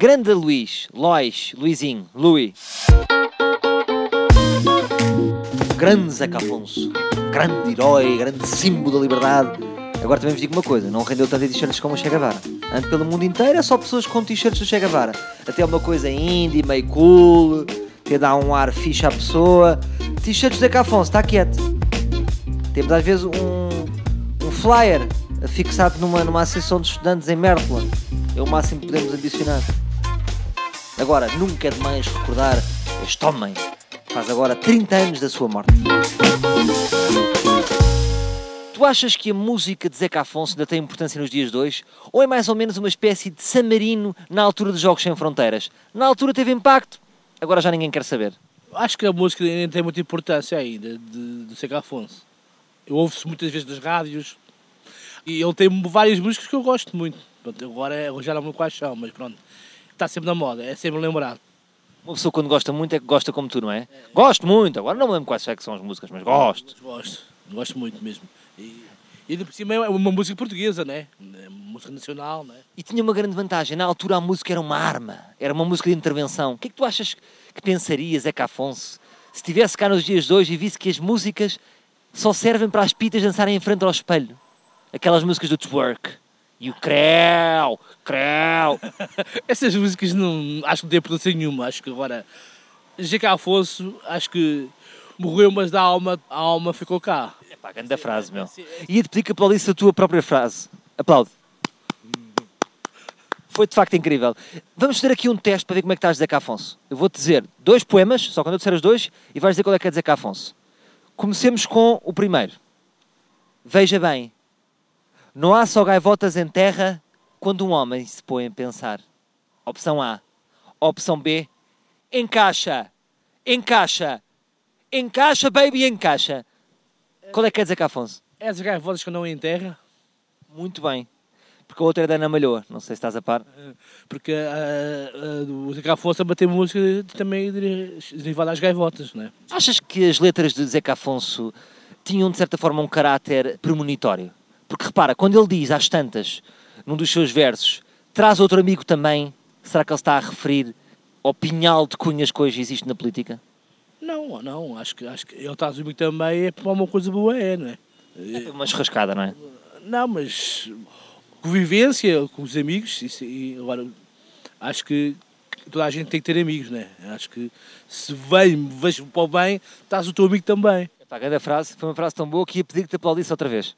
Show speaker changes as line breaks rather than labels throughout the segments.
Grande Luís, Lois, Luizinho, Lui. Grande Zeca Afonso, grande herói, grande símbolo da liberdade. Agora também vos digo uma coisa, não rendeu tantas t-shirts como o Che Guevara. Ando pelo mundo inteiro, é só pessoas com t-shirts do Che Guevara. Até uma coisa indie, meio cool, que dá um ar fixe à pessoa. T-shirts Zeca Afonso, está quieto. Temos às vezes um, um flyer fixado numa, numa associação de estudantes em Mértola. É o máximo que podemos adicionar. Agora, nunca é demais recordar este homem. Faz agora 30 anos da sua morte. Tu achas que a música de Zeca Afonso ainda tem importância nos dias de hoje? Ou é mais ou menos uma espécie de Samarino na altura dos Jogos Sem Fronteiras? Na altura teve impacto, agora já ninguém quer saber.
Acho que a música ainda tem muita importância ainda, de, de Zeca Afonso. Ouço muitas vezes das rádios e ele tem várias músicas que eu gosto muito. Pronto, agora já não me quais mas pronto, está sempre na moda, é sempre lembrado.
Uma pessoa quando gosta muito é que gosta como tu, não é? Gosto muito, agora não me lembro quais é são as músicas, mas gosto.
Gosto, gosto muito mesmo. E, e de por cima é uma música portuguesa, né? É música nacional, né?
E tinha uma grande vantagem, na altura a música era uma arma, era uma música de intervenção. O que é que tu achas que pensarias, Zeca Afonso, se estivesse cá nos dias de hoje e visse que as músicas só servem para as pitas dançarem em frente ao espelho? Aquelas músicas do twerk. E o creu, creu.
Essas músicas não, acho que não têm importância nenhuma. Acho que agora, GK Afonso, acho que morreu, mas da alma, a alma ficou cá.
É pá, grande frase, meu. Ia-te pedir que aplaudisse a tua própria frase. Aplaude. Foi de facto incrível. Vamos fazer aqui um teste para ver como é que estás, Zeca Afonso. Eu vou-te dizer dois poemas, só quando eu disser os dois, e vais dizer qual é que é Zeca Afonso. Comecemos com o primeiro. Veja bem, não há só gaivotas em terra quando um homem se põe a pensar. Opção A. Opção B. Encaixa. Encaixa. Encaixa, baby, encaixa. Qual é que quer dizer cá, Afonso?
É as gaivotas que não em terra.
Muito bem. Porque a outra é da Ana Malhoa. Não sei se estás a par.
Porque uh, uh, o Zeca Afonso a bater música também derivada às gaivotas, não é?
Achas que as letras de Zeca Afonso tinham, de certa forma, um caráter premonitório? Porque repara, quando ele diz às tantas, num dos seus versos, traz outro amigo também, será que ele está a referir ao pinhal de cunhas que hoje existe na política?
Não, não, acho que, acho que ele traz o amigo também é para uma coisa boa, é, não é?
É uma churrascada, não é?
Não, mas convivência com os amigos, isso, e agora acho que toda a gente tem que ter amigos, não é? Acho que se vem, vejo para o bem, estás o teu amigo também.
Epá, a grande frase, foi uma frase tão boa que ia pedir que te aplaudisse outra vez.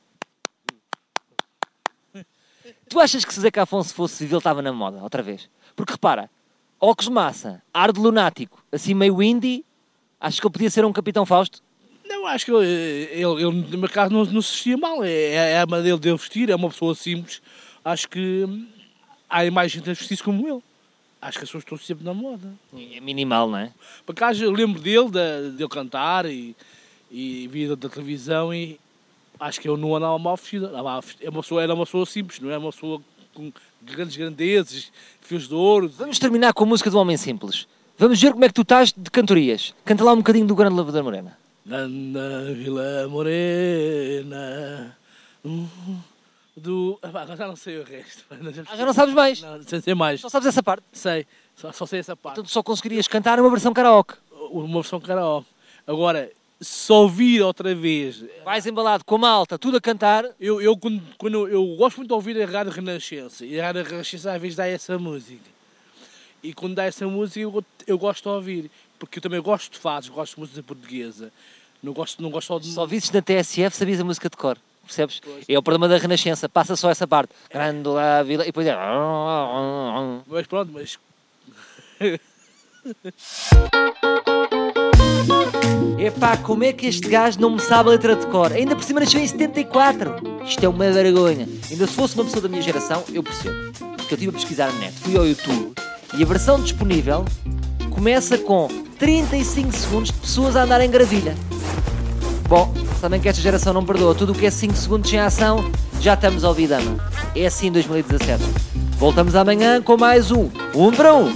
Tu achas que se Zeca Afonso fosse vivo ele estava na moda, outra vez? Porque repara, óculos de massa, ar de lunático, assim meio indie, achas que ele podia ser um Capitão Fausto?
Não, acho que ele, ele, ele no mercado não, não se vestia mal, é, é a maneira dele de vestir, é uma pessoa simples, acho que há mais gente a vestir-se como ele. Acho que as pessoas estão sempre na moda.
É minimal, não é?
Por acaso eu lembro dele, de, dele cantar e, e via da televisão e acho que eu não andava mal vestido. É uma pessoa, era uma pessoa simples, não é uma pessoa com grandes grandezas, fios de ouro.
Vamos terminar com a música do Homem Simples. Vamos ver como é que tu estás de cantorias. Canta lá um bocadinho do Grande Lavador Morena.
Na, Vila Morena. Hum, do. Agora já não sei o resto.
Ah, já não sabes mais?
Não, sei, sei mais.
Só sabes essa parte?
Sei, só, só sei essa parte.
Portanto, só conseguirias cantar uma versão karaoke.
Uma versão karaoke. Agora, só ouvir outra vez.
Vais embalado com a malta, tudo a cantar.
Eu, eu, quando, quando eu, eu gosto muito de ouvir a Rádio Renascença. E a Rádio Renascença às vezes dá essa música. E quando dá essa música eu, eu gosto de ouvir. Porque eu também gosto de fados, gosto de música portuguesa. Não gosto, não gosto só de.
Só vistes na TSF, sabias a música de cor. Percebes? Pois. É o problema da Renascença, passa só essa parte. É. Grande lá, vila. E depois é.
Mas pronto, mas.
Epá, como é que este gajo não me sabe a letra de cor? Ainda por cima nasceu em 74. Isto é uma vergonha. Ainda se fosse uma pessoa da minha geração, eu percebo. Porque eu estive a pesquisar na net, fui ao YouTube e a versão disponível começa com 35 segundos de pessoas a andarem gravilha. Bom, sabem que esta geração não perdoa. Tudo o que é 5 segundos sem ação, já estamos ao vidama. É assim 2017. Voltamos amanhã com mais um Um para Um.